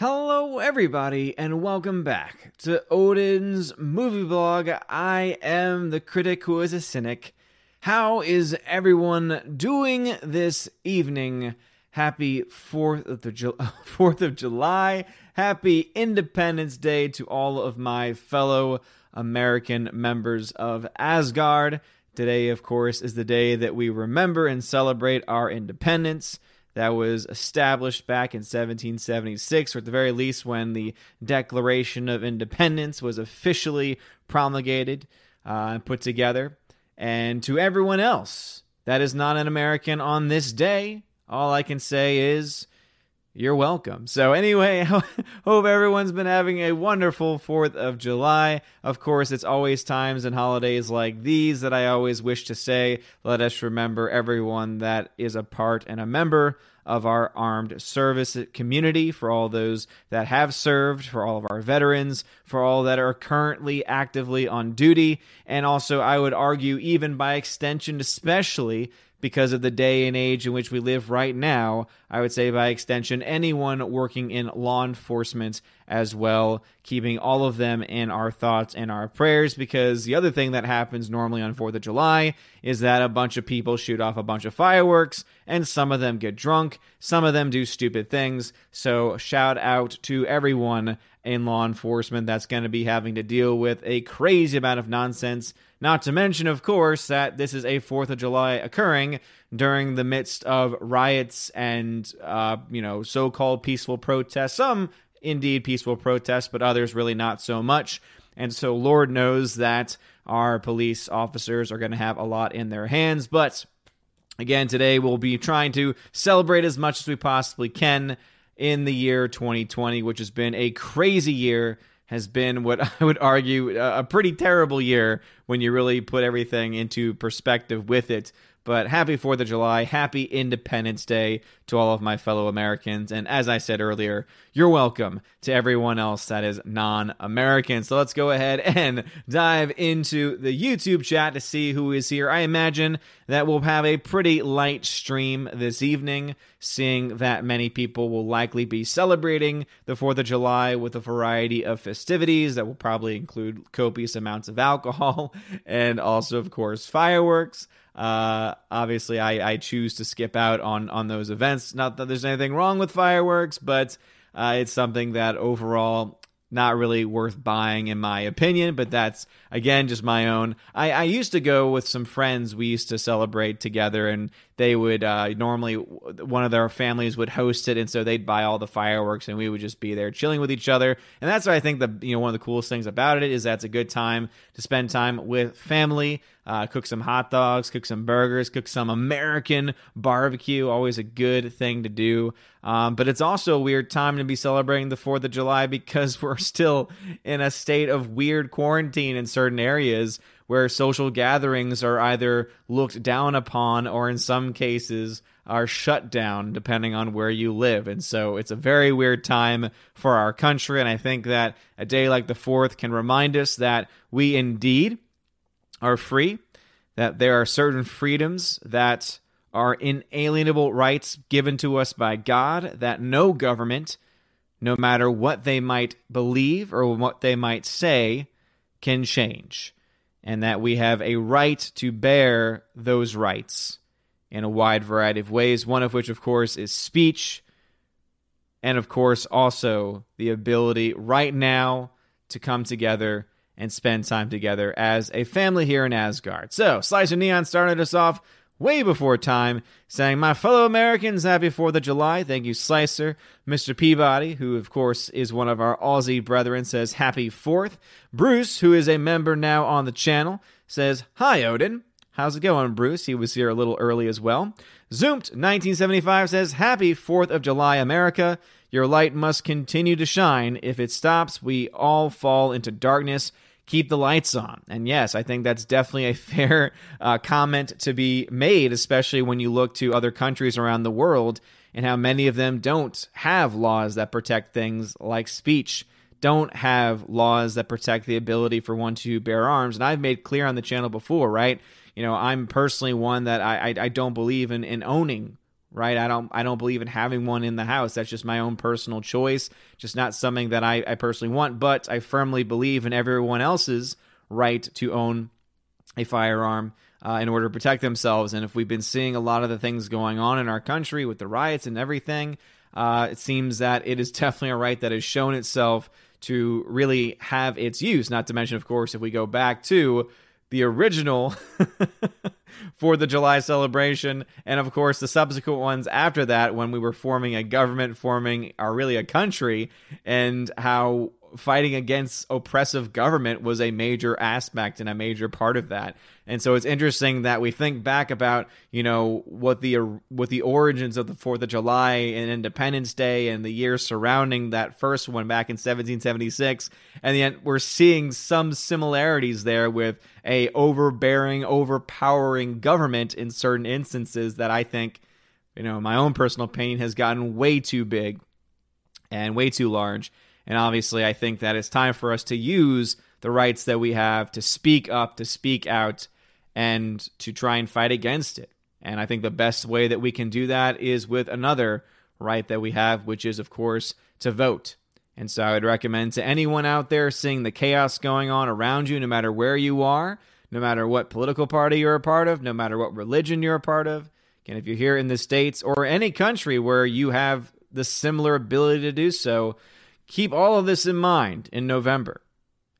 Hello, everybody, and welcome back to Odin's movie blog. I am the critic who is a cynic. How is everyone doing this evening? Happy 4th of, the Ju- 4th of July. Happy Independence Day to all of my fellow American members of Asgard. Today, of course, is the day that we remember and celebrate our independence that was established back in 1776, or at the very least when the Declaration of Independence was officially promulgated uh, and put together. And to everyone else that is not an American on this day, all I can say is you're welcome. So, anyway, hope everyone's been having a wonderful 4th of July. Of course, it's always times and holidays like these that I always wish to say, let us remember everyone that is a part and a member of our armed service community, for all those that have served, for all of our veterans, for all that are currently actively on duty, and also, I would argue, even by extension, especially because of the day and age in which we live right now, I would say by extension, anyone working in law enforcement as well, keeping all of them in our thoughts and our prayers. Because the other thing that happens normally on 4th of July is that a bunch of people shoot off a bunch of fireworks, and some of them get drunk, some of them do stupid things. So, shout out to everyone in law enforcement that's going to be having to deal with a crazy amount of nonsense. Not to mention, of course, that this is a 4th of July occurring during the midst of riots and, uh, you know, so called peaceful protests. Some indeed peaceful protests, but others really not so much. And so, Lord knows that our police officers are going to have a lot in their hands. But again, today we'll be trying to celebrate as much as we possibly can in the year 2020, which has been a crazy year, has been what I would argue uh, a pretty terrible year when you really put everything into perspective with it. But happy 4th of July, happy Independence Day to all of my fellow Americans. And as I said earlier, you're welcome to everyone else that is non American. So let's go ahead and dive into the YouTube chat to see who is here. I imagine that we'll have a pretty light stream this evening, seeing that many people will likely be celebrating the 4th of July with a variety of festivities that will probably include copious amounts of alcohol and also, of course, fireworks. Uh, obviously, I, I choose to skip out on on those events. Not that there's anything wrong with fireworks, but uh, it's something that overall not really worth buying in my opinion. But that's again just my own. I, I used to go with some friends. We used to celebrate together, and they would uh, normally one of their families would host it, and so they'd buy all the fireworks, and we would just be there chilling with each other. And that's what I think the you know one of the coolest things about it is that's a good time to spend time with family uh, cook some hot dogs, cook some burgers, cook some American barbecue. Always a good thing to do. Um, but it's also a weird time to be celebrating the 4th of July because we're still in a state of weird quarantine in certain areas where social gatherings are either looked down upon or in some cases are shut down depending on where you live. And so it's a very weird time for our country. And I think that a day like the 4th can remind us that we indeed are free, that there are certain freedoms that are inalienable rights given to us by God, that no government, no matter what they might believe or what they might say, can change, and that we have a right to bear those rights in a wide variety of ways, one of which, of course, is speech, and of course, also the ability right now to come together and spend time together as a family here in Asgard. So, Slicer Neon started us off way before time, saying, My fellow Americans, happy 4th of July. Thank you, Slicer. Mr. Peabody, who of course is one of our Aussie brethren, says, Happy 4th. Bruce, who is a member now on the channel, says, Hi, Odin. How's it going, Bruce? He was here a little early as well. Zoomed1975 says, Happy 4th of July, America. Your light must continue to shine. If it stops, we all fall into darkness keep the lights on. And yes, I think that's definitely a fair uh, comment to be made, especially when you look to other countries around the world and how many of them don't have laws that protect things like speech, don't have laws that protect the ability for one to bear arms. And I've made clear on the channel before, right? You know, I'm personally one that I, I, I don't believe in, in owning right? I don't I don't believe in having one in the house. That's just my own personal choice, just not something that I, I personally want. But I firmly believe in everyone else's right to own a firearm uh, in order to protect themselves. And if we've been seeing a lot of the things going on in our country with the riots and everything, uh, it seems that it is definitely a right that has shown itself to really have its use. Not to mention, of course, if we go back to the original for the July celebration, and of course the subsequent ones after that when we were forming a government, forming our really a country, and how fighting against oppressive government was a major aspect and a major part of that. And so it's interesting that we think back about, you know, what the what the origins of the 4th of July and Independence Day and the years surrounding that first one back in 1776 and yet we're seeing some similarities there with a overbearing, overpowering government in certain instances that I think, you know, my own personal opinion has gotten way too big and way too large and obviously, I think that it's time for us to use the rights that we have to speak up, to speak out, and to try and fight against it. And I think the best way that we can do that is with another right that we have, which is, of course, to vote. And so I would recommend to anyone out there seeing the chaos going on around you, no matter where you are, no matter what political party you're a part of, no matter what religion you're a part of. And if you're here in the States or any country where you have the similar ability to do so, keep all of this in mind in November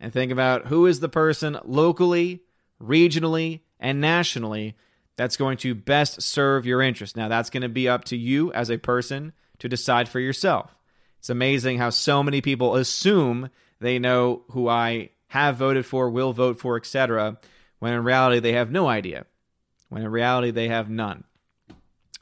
and think about who is the person locally, regionally, and nationally that's going to best serve your interest. Now, that's going to be up to you as a person to decide for yourself. It's amazing how so many people assume they know who I have voted for, will vote for, etc., when in reality they have no idea. When in reality they have none.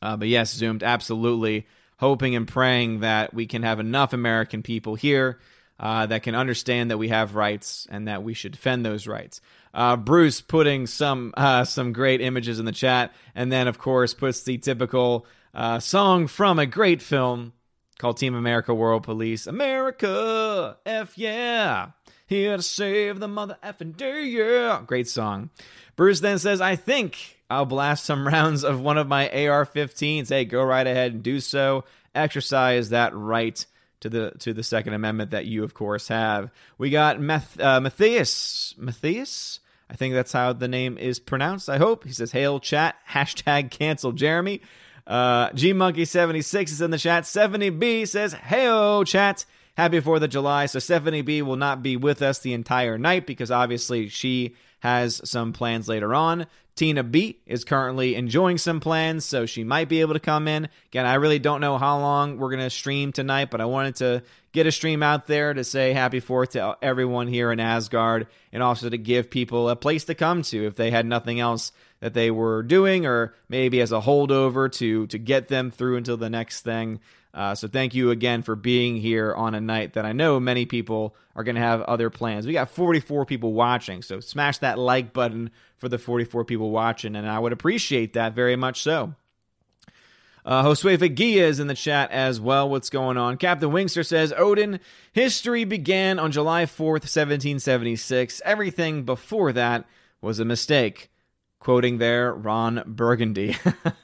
Uh, but yes, Zoomed, absolutely hoping and praying that we can have enough American people here uh, that can understand that we have rights and that we should defend those rights. Uh, Bruce putting some uh, some great images in the chat, and then of course puts the typical uh, song from a great film called Team America: World Police. America, f yeah, here to save the mother effing day, yeah. Great song. Bruce then says, "I think I'll blast some rounds of one of my AR-15s. Hey, go right ahead and do so. Exercise that right to the to the Second Amendment that you, of course, have. We got Meth, uh, Matthias. Matthias. I think that's how the name is pronounced. I hope he says, "Hail chat." Hashtag cancel Jeremy. Uh, Monkey seventy six is in the chat. Stephanie B says, "Heyo chat." Happy Fourth of July. So Stephanie B will not be with us the entire night because obviously she has some plans later on. Tina B is currently enjoying some plans, so she might be able to come in. Again, I really don't know how long we're going to stream tonight, but I wanted to get a stream out there to say happy 4th to everyone here in Asgard and also to give people a place to come to if they had nothing else that they were doing or maybe as a holdover to to get them through until the next thing. Uh, so thank you again for being here on a night that I know many people are going to have other plans. We got 44 people watching, so smash that like button for the 44 people watching, and I would appreciate that very much so. Uh, Josue Fagia is in the chat as well. What's going on? Captain Wingster says Odin, history began on July 4th, 1776. Everything before that was a mistake. Quoting there, Ron Burgundy.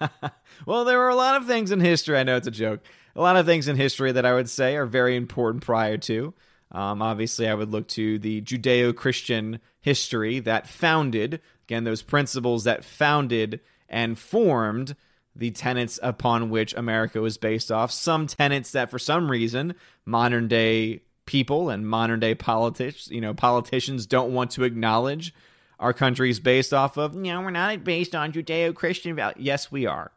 well, there were a lot of things in history. I know it's a joke a lot of things in history that I would say are very important prior to. Um, obviously, I would look to the Judeo Christian history that founded, again, those principles that founded and formed the tenets upon which America was based off. Some tenets that, for some reason, modern day people and modern day politics, you know, politicians don't want to acknowledge our country is based off of. You know, we're not based on Judeo Christian values. Yes, we are.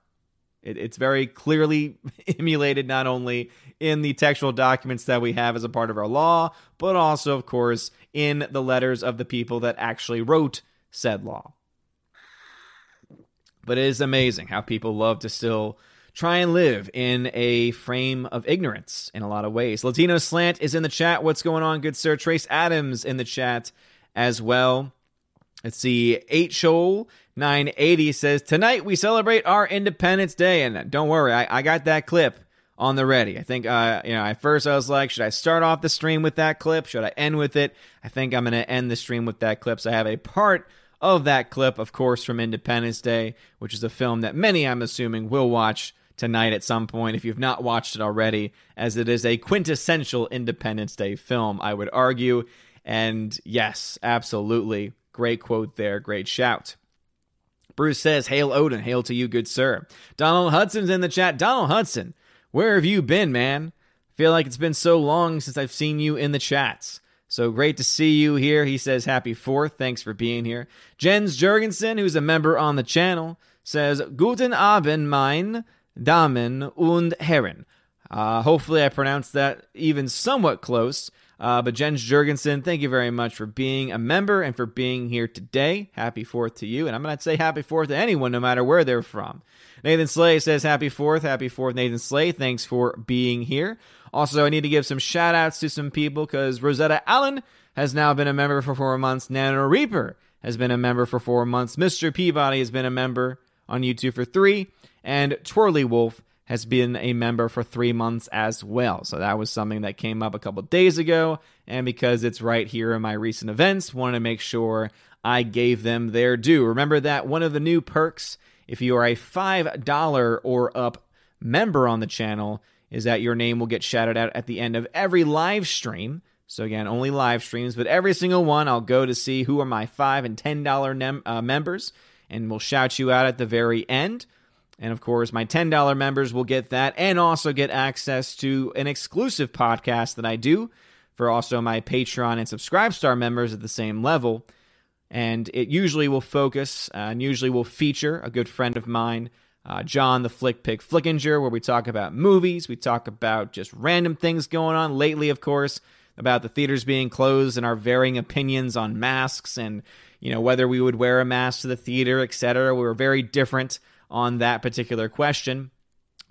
It, it's very clearly emulated not only in the textual documents that we have as a part of our law, but also, of course, in the letters of the people that actually wrote said law. But it is amazing how people love to still try and live in a frame of ignorance in a lot of ways. Latino Slant is in the chat. What's going on, good sir? Trace Adams in the chat as well. Let's see. Eight Shoal 980 says, Tonight we celebrate our Independence Day. And don't worry, I, I got that clip on the ready. I think, uh, you know, at first I was like, should I start off the stream with that clip? Should I end with it? I think I'm going to end the stream with that clip. So I have a part of that clip, of course, from Independence Day, which is a film that many, I'm assuming, will watch tonight at some point if you've not watched it already, as it is a quintessential Independence Day film, I would argue. And yes, absolutely. Great quote there. Great shout. Bruce says, Hail Odin, hail to you, good sir. Donald Hudson's in the chat. Donald Hudson, where have you been, man? Feel like it's been so long since I've seen you in the chats. So great to see you here. He says, Happy 4th. Thanks for being here. Jens Jurgensen, who's a member on the channel, says, Guten Abend, mein Damen und Herren. Uh, hopefully, I pronounced that even somewhat close. Uh, but Jens Jurgensen, thank you very much for being a member and for being here today. Happy 4th to you. And I'm going to say happy 4th to anyone, no matter where they're from. Nathan Slay says happy 4th. Happy 4th, Nathan Slay. Thanks for being here. Also, I need to give some shout outs to some people because Rosetta Allen has now been a member for four months. Nano Reaper has been a member for four months. Mr. Peabody has been a member on YouTube for three. And Twirly Wolf has been a member for three months as well. So that was something that came up a couple days ago. And because it's right here in my recent events, wanted to make sure I gave them their due. Remember that one of the new perks, if you are a $5 or up member on the channel, is that your name will get shouted out at the end of every live stream. So again, only live streams, but every single one, I'll go to see who are my five and ten dollar nem- uh, members, and we'll shout you out at the very end. And of course, my $10 members will get that and also get access to an exclusive podcast that I do for also my Patreon and Subscribestar members at the same level. And it usually will focus uh, and usually will feature a good friend of mine, uh, John the Flick Pick Flickinger, where we talk about movies. We talk about just random things going on. Lately, of course, about the theaters being closed and our varying opinions on masks and, you know, whether we would wear a mask to the theater, etc. We were very different on that particular question.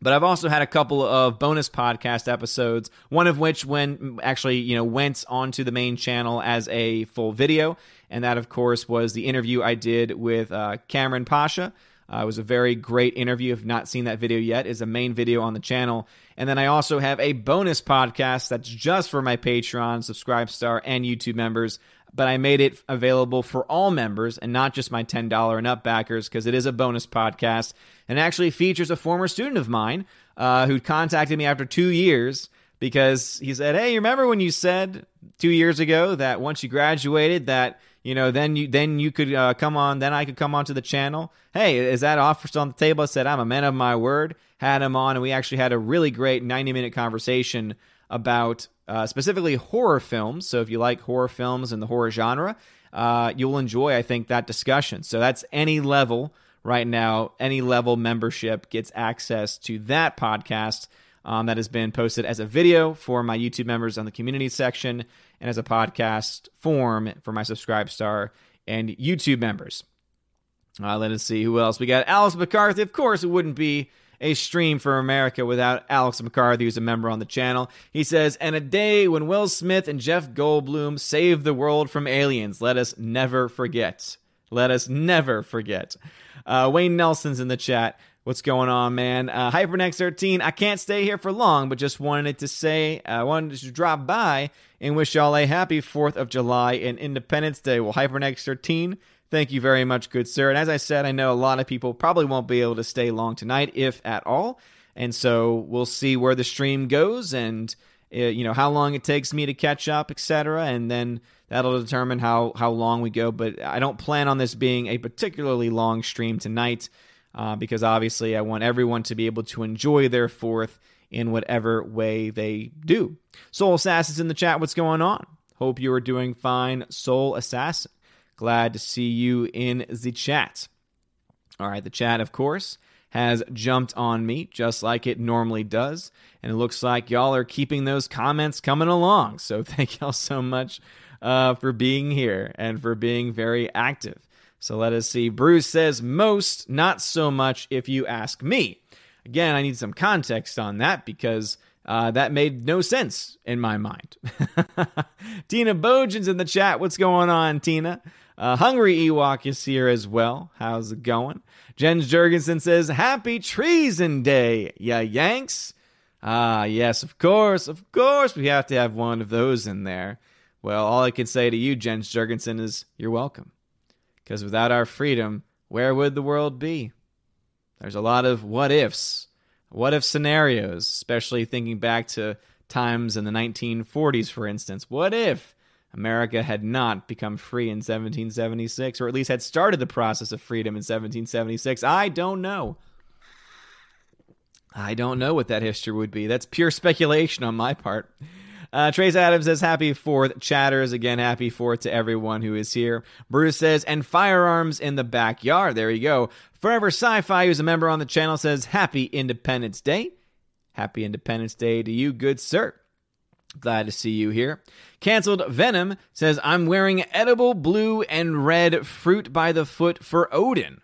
But I've also had a couple of bonus podcast episodes, one of which when actually, you know, went onto the main channel as a full video, and that of course was the interview I did with uh, Cameron Pasha. Uh, it was a very great interview. If you've not seen that video yet, is a main video on the channel. And then I also have a bonus podcast that's just for my Patreon, Subscribestar, and YouTube members but I made it available for all members and not just my $10 and up backers because it is a bonus podcast and actually features a former student of mine uh, who contacted me after two years because he said, "Hey, you remember when you said two years ago that once you graduated that you know then you then you could uh, come on, then I could come onto the channel? Hey, is that offer still on the table?" I said, "I'm a man of my word." Had him on, and we actually had a really great 90 minute conversation about uh, specifically horror films. So if you like horror films and the horror genre, uh, you'll enjoy, I think, that discussion. So that's any level right now, any level membership gets access to that podcast. Um, that has been posted as a video for my YouTube members on the community section and as a podcast form for my Subscribestar and YouTube members. Uh, let us see who else. We got Alex McCarthy. Of course, it wouldn't be a stream for America without Alex McCarthy, who's a member on the channel. He says, and a day when Will Smith and Jeff Goldblum saved the world from aliens. Let us never forget. Let us never forget. Uh, Wayne Nelson's in the chat. What's going on, man? Uh, Hypernext 13. I can't stay here for long, but just wanted to say, I uh, wanted to drop by and wish y'all a happy 4th of July and Independence Day. Well, Hypernext 13 Thank you very much, good sir. And as I said, I know a lot of people probably won't be able to stay long tonight, if at all. And so we'll see where the stream goes and uh, you know how long it takes me to catch up, etc. And then that'll determine how how long we go. But I don't plan on this being a particularly long stream tonight uh, because obviously I want everyone to be able to enjoy their fourth in whatever way they do. Soul Assassin's in the chat. What's going on? Hope you are doing fine, Soul Assassin. Glad to see you in the chat. All right, the chat, of course, has jumped on me just like it normally does. And it looks like y'all are keeping those comments coming along. So thank y'all so much uh, for being here and for being very active. So let us see. Bruce says, most, not so much if you ask me. Again, I need some context on that because uh, that made no sense in my mind. Tina Bojan's in the chat. What's going on, Tina? Uh, Hungry Ewok is here as well. How's it going? Jens Jurgensen says, Happy Treason Day, ya Yanks. Ah, yes, of course, of course, we have to have one of those in there. Well, all I can say to you, Jens Jurgensen, is you're welcome. Because without our freedom, where would the world be? There's a lot of what ifs, what if scenarios, especially thinking back to times in the 1940s, for instance. What if America had not become free in 1776, or at least had started the process of freedom in 1776? I don't know. I don't know what that history would be. That's pure speculation on my part. Uh, Trace Adams says, Happy 4th. Chatters, again, happy 4th to everyone who is here. Bruce says, and firearms in the backyard. There you go. Forever Sci Fi, who's a member on the channel, says, Happy Independence Day. Happy Independence Day to you, good sir. Glad to see you here. Cancelled Venom says, I'm wearing edible blue and red fruit by the foot for Odin.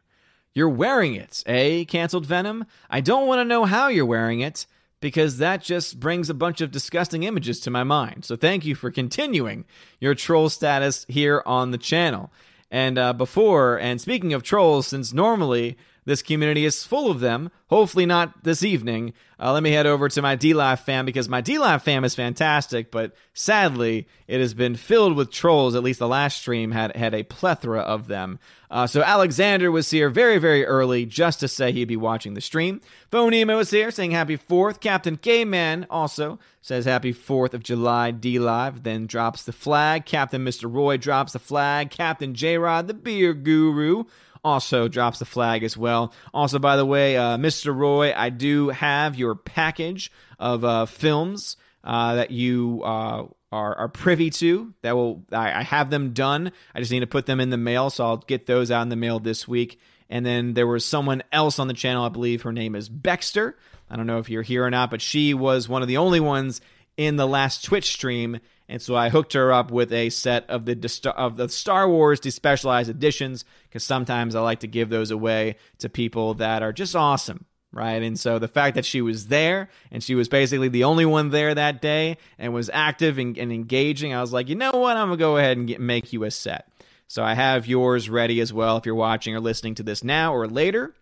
You're wearing it, eh? Cancelled Venom. I don't want to know how you're wearing it because that just brings a bunch of disgusting images to my mind. So thank you for continuing your troll status here on the channel. And uh, before, and speaking of trolls, since normally this community is full of them. Hopefully, not this evening. Uh, let me head over to my D Live fam because my D Live fam is fantastic, but sadly, it has been filled with trolls. At least the last stream had had a plethora of them. Uh, so Alexander was here very, very early just to say he'd be watching the stream. Phonemo was here saying happy 4th. Captain K-Man also says happy 4th of July D Live, then drops the flag. Captain Mr. Roy drops the flag. Captain J-Rod, the beer guru, also drops the flag as well. Also, by the way, uh, Mr. Roy, I do have your package of uh, films uh, that you uh, are, are privy to. That will I, I have them done. I just need to put them in the mail, so I'll get those out in the mail this week. And then there was someone else on the channel, I believe her name is Baxter. I don't know if you're here or not, but she was one of the only ones in the last Twitch stream and so I hooked her up with a set of the of the Star Wars despecialized editions because sometimes I like to give those away to people that are just awesome, right? And so the fact that she was there and she was basically the only one there that day and was active and, and engaging, I was like, you know what? I'm gonna go ahead and get, make you a set. So I have yours ready as well if you're watching or listening to this now or later.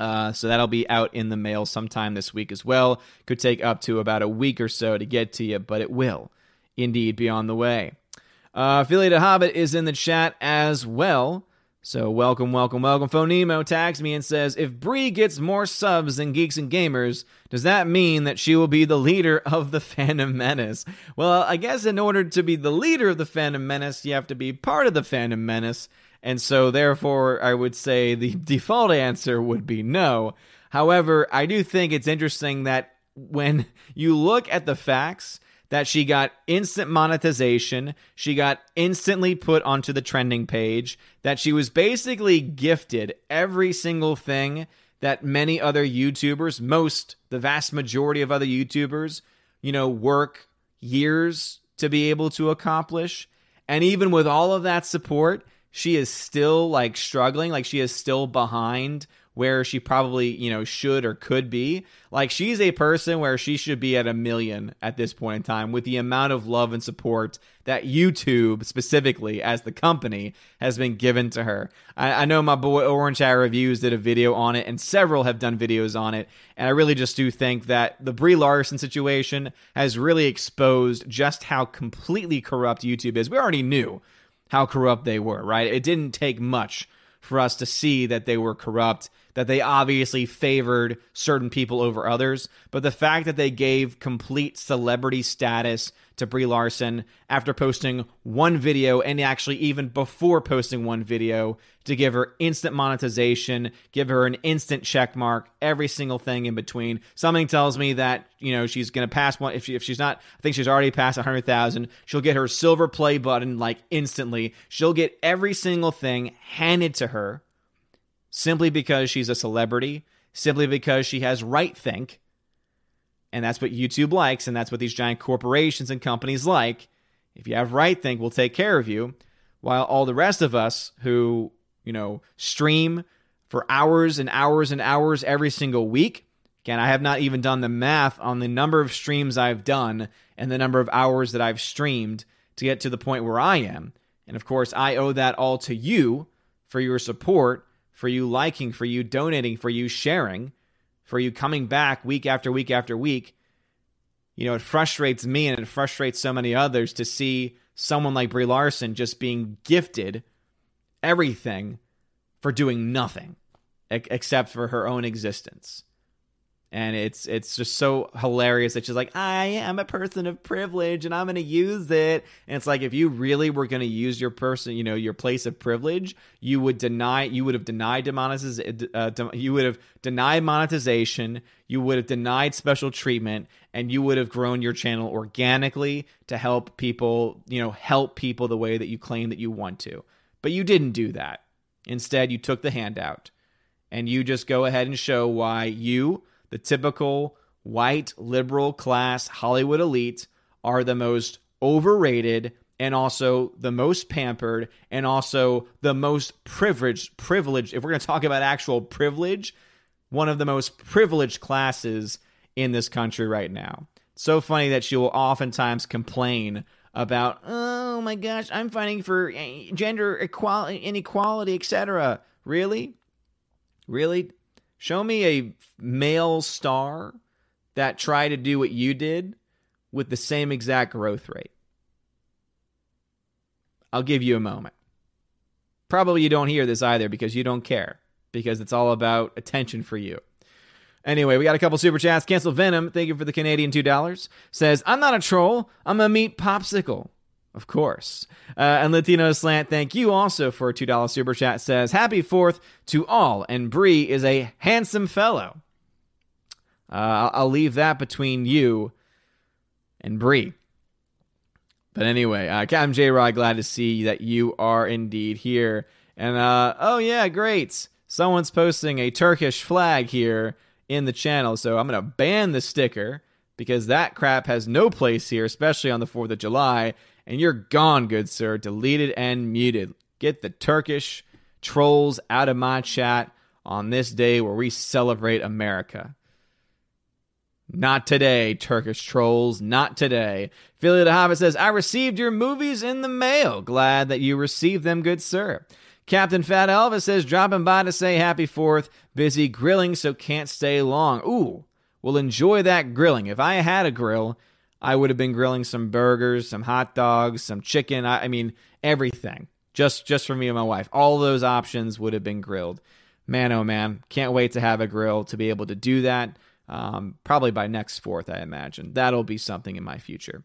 Uh, so that'll be out in the mail sometime this week as well. Could take up to about a week or so to get to you, but it will indeed be on the way. Uh, Affiliated Hobbit is in the chat as well. So welcome, welcome, welcome. Phonemo tags me and says, if Brie gets more subs than Geeks and Gamers, does that mean that she will be the leader of the Phantom Menace? Well, I guess in order to be the leader of the Phantom Menace, you have to be part of the Phantom Menace. And so therefore, I would say the default answer would be no. However, I do think it's interesting that when you look at the facts, that she got instant monetization, she got instantly put onto the trending page, that she was basically gifted every single thing that many other YouTubers, most, the vast majority of other YouTubers, you know, work years to be able to accomplish. And even with all of that support, she is still like struggling, like she is still behind where she probably, you know, should or could be. Like she's a person where she should be at a million at this point in time with the amount of love and support that YouTube specifically as the company has been given to her. I, I know my boy Orange Hat Reviews did a video on it and several have done videos on it. And I really just do think that the Brie Larson situation has really exposed just how completely corrupt YouTube is. We already knew how corrupt they were, right? It didn't take much for us to see that they were corrupt that they obviously favored certain people over others, but the fact that they gave complete celebrity status to Brie Larson after posting one video and actually even before posting one video to give her instant monetization, give her an instant check mark, every single thing in between. Something tells me that, you know, she's going to pass one if she if she's not I think she's already passed 100,000, she'll get her silver play button like instantly. She'll get every single thing handed to her simply because she's a celebrity, simply because she has right think. And that's what YouTube likes, and that's what these giant corporations and companies like. If you have right think, we'll take care of you. While all the rest of us who, you know, stream for hours and hours and hours every single week. Again, I have not even done the math on the number of streams I've done and the number of hours that I've streamed to get to the point where I am. And of course, I owe that all to you for your support for you liking, for you donating, for you sharing, for you coming back week after week after week. You know, it frustrates me and it frustrates so many others to see someone like Brie Larson just being gifted everything for doing nothing except for her own existence. And it's it's just so hilarious. That she's like i am a person of privilege and i'm going to use it. And it's like if you really were going to use your person you know your place of privilege you would deny you would have denied demonetization uh, you would have denied monetization you would have denied special treatment and you would have grown your channel organically to help people you know help people the way that you claim that you want to. But you didn't do that. Instead you took the handout and you just go ahead and show why you the typical white liberal class Hollywood elite are the most overrated and also the most pampered and also the most privileged privileged if we're going to talk about actual privilege one of the most privileged classes in this country right now. So funny that she will oftentimes complain about oh my gosh i'm fighting for eh, gender equality inequality etc really? Really Show me a male star that tried to do what you did with the same exact growth rate. I'll give you a moment. Probably you don't hear this either because you don't care, because it's all about attention for you. Anyway, we got a couple super chats. Cancel Venom, thank you for the Canadian $2. Says, I'm not a troll, I'm a meat popsicle. Of course. Uh, and Latino Slant, thank you also for a $2 super chat. Says, Happy 4th to all, and Brie is a handsome fellow. Uh, I'll, I'll leave that between you and Brie. But anyway, uh, Captain J Rod, glad to see that you are indeed here. And uh, oh, yeah, great. Someone's posting a Turkish flag here in the channel, so I'm going to ban the sticker because that crap has no place here, especially on the 4th of July and you're gone, good sir. Deleted and muted. Get the Turkish trolls out of my chat on this day where we celebrate America. Not today, Turkish trolls. Not today. Philly the Hobbit says, I received your movies in the mail. Glad that you received them, good sir. Captain Fat Elvis says, dropping by to say happy fourth. Busy grilling, so can't stay long. Ooh, well, enjoy that grilling. If I had a grill, I would have been grilling some burgers, some hot dogs, some chicken. I, I mean, everything just just for me and my wife. All those options would have been grilled. Man, oh man, can't wait to have a grill to be able to do that. Um, probably by next fourth, I imagine that'll be something in my future.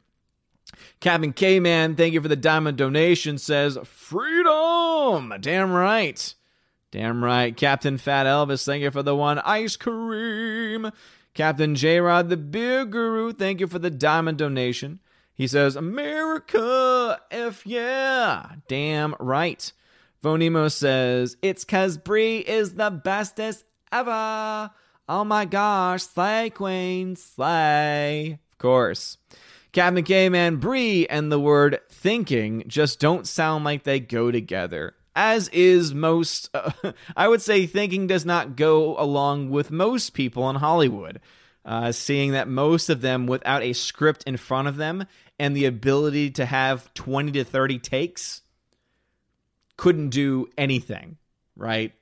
Captain K Man, thank you for the diamond donation. Says freedom. Damn right. Damn right. Captain Fat Elvis, thank you for the one ice cream. Captain J Rod, the beer guru, thank you for the diamond donation. He says, America, F yeah. Damn right. Vonimo says, It's cause Brie is the bestest ever. Oh my gosh, slay queen, slay. Of course. Captain K Man, Brie and the word thinking just don't sound like they go together as is most, uh, I would say, thinking does not go along with most people in Hollywood. Uh, seeing that most of them, without a script in front of them and the ability to have 20 to 30 takes, couldn't do anything, right?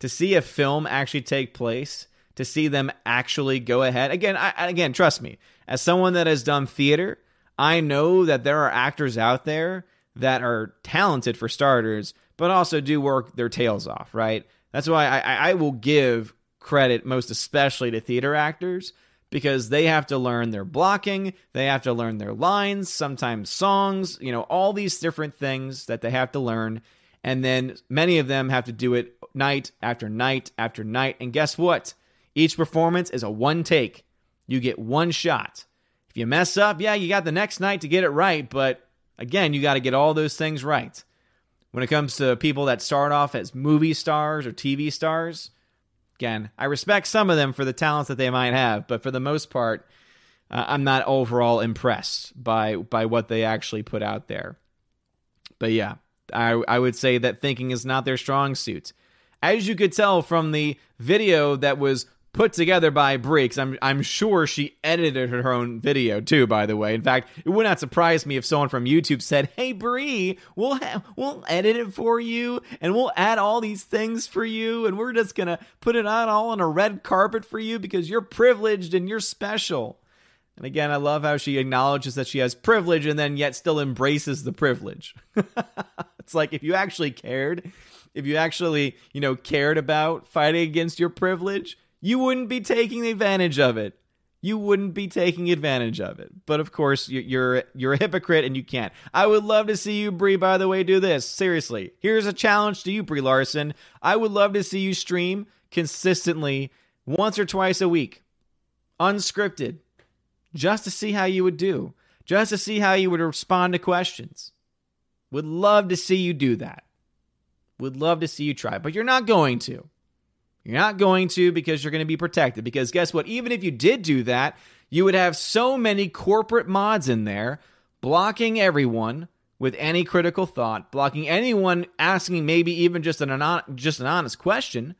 To see a film actually take place, to see them actually go ahead. Again, I, again, trust me, as someone that has done theater, I know that there are actors out there that are talented for starters but also do work their tails off, right? That's why I, I will give credit most especially to theater actors because they have to learn their blocking, they have to learn their lines, sometimes songs, you know, all these different things that they have to learn. And then many of them have to do it night after night after night. And guess what? Each performance is a one take. You get one shot. If you mess up, yeah, you got the next night to get it right, but again, you got to get all those things right when it comes to people that start off as movie stars or TV stars, again, I respect some of them for the talents that they might have, but for the most part, uh, I'm not overall impressed by by what they actually put out there. But yeah, I I would say that thinking is not their strong suit. As you could tell from the video that was put together by Brie. I'm I'm sure she edited her own video too. By the way, in fact, it would not surprise me if someone from YouTube said, "Hey Brie, we'll ha- we'll edit it for you, and we'll add all these things for you, and we're just gonna put it on all on a red carpet for you because you're privileged and you're special." And again, I love how she acknowledges that she has privilege and then yet still embraces the privilege. it's like if you actually cared, if you actually, you know, cared about fighting against your privilege, you wouldn't be taking advantage of it. You wouldn't be taking advantage of it. But of course, you're you're a hypocrite and you can't. I would love to see you, Brie. By the way, do this seriously. Here's a challenge to you, Brie Larson. I would love to see you stream consistently once or twice a week, unscripted, just to see how you would do, just to see how you would respond to questions. Would love to see you do that. Would love to see you try, but you're not going to. You're not going to because you're going to be protected. Because guess what? Even if you did do that, you would have so many corporate mods in there blocking everyone with any critical thought, blocking anyone asking maybe even just an just an honest question,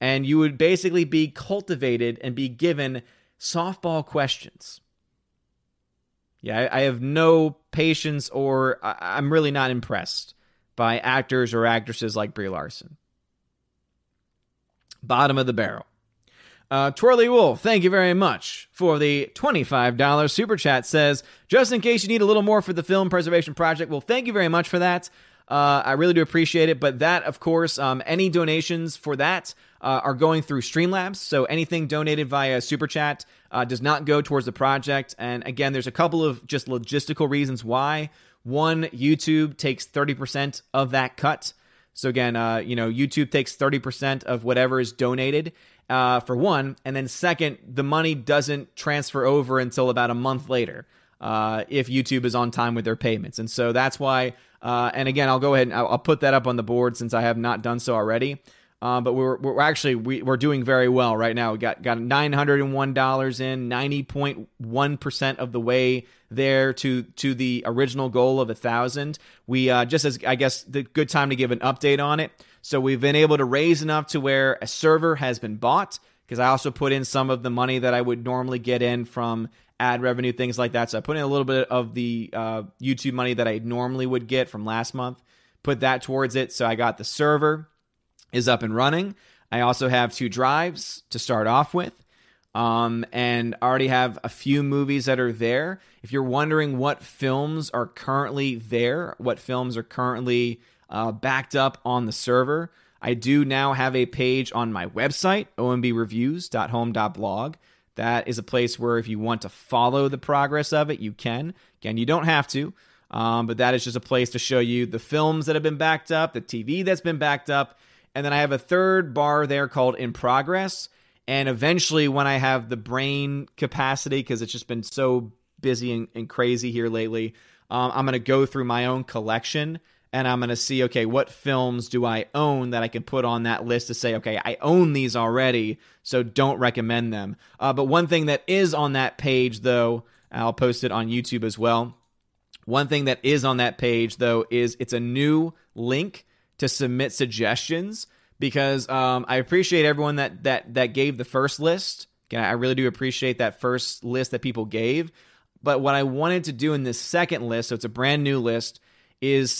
and you would basically be cultivated and be given softball questions. Yeah, I, have no patience, or I, I'm really not impressed by actors or actresses like Brie Larson bottom of the barrel. Uh, Twirly Wolf, thank you very much for the $25 super chat. Says, just in case you need a little more for the Film Preservation Project. Well, thank you very much for that. Uh, I really do appreciate it. But that, of course, um, any donations for that uh, are going through Streamlabs. So anything donated via super chat uh, does not go towards the project. And again, there's a couple of just logistical reasons why. One, YouTube takes 30% of that cut. So again, uh, you know, YouTube takes 30% of whatever is donated uh, for one, and then second, the money doesn't transfer over until about a month later uh, if YouTube is on time with their payments, and so that's why. Uh, and again, I'll go ahead and I'll, I'll, put that up on the board since I have not done so already. Um, but we're, we're actually we, we're doing very well right now. We got got nine hundred and one dollars in, ninety point one percent of the way there to to the original goal of a thousand. We uh, just as I guess the good time to give an update on it. So we've been able to raise enough to where a server has been bought because I also put in some of the money that I would normally get in from ad revenue, things like that. So I put in a little bit of the uh, YouTube money that I normally would get from last month, put that towards it. So I got the server is up and running. I also have two drives to start off with. Um, and I already have a few movies that are there. If you're wondering what films are currently there, what films are currently uh, backed up on the server, I do now have a page on my website, ombreviews.home.blog. That is a place where if you want to follow the progress of it, you can. Again, you don't have to, um, but that is just a place to show you the films that have been backed up, the TV that's been backed up, and then I have a third bar there called in progress. And eventually, when I have the brain capacity, because it's just been so busy and, and crazy here lately, um, I'm going to go through my own collection and I'm going to see, okay, what films do I own that I can put on that list to say, okay, I own these already, so don't recommend them. Uh, but one thing that is on that page, though, I'll post it on YouTube as well. One thing that is on that page, though, is it's a new link to submit suggestions because um, I appreciate everyone that that that gave the first list. I really do appreciate that first list that people gave. But what I wanted to do in this second list, so it's a brand new list, is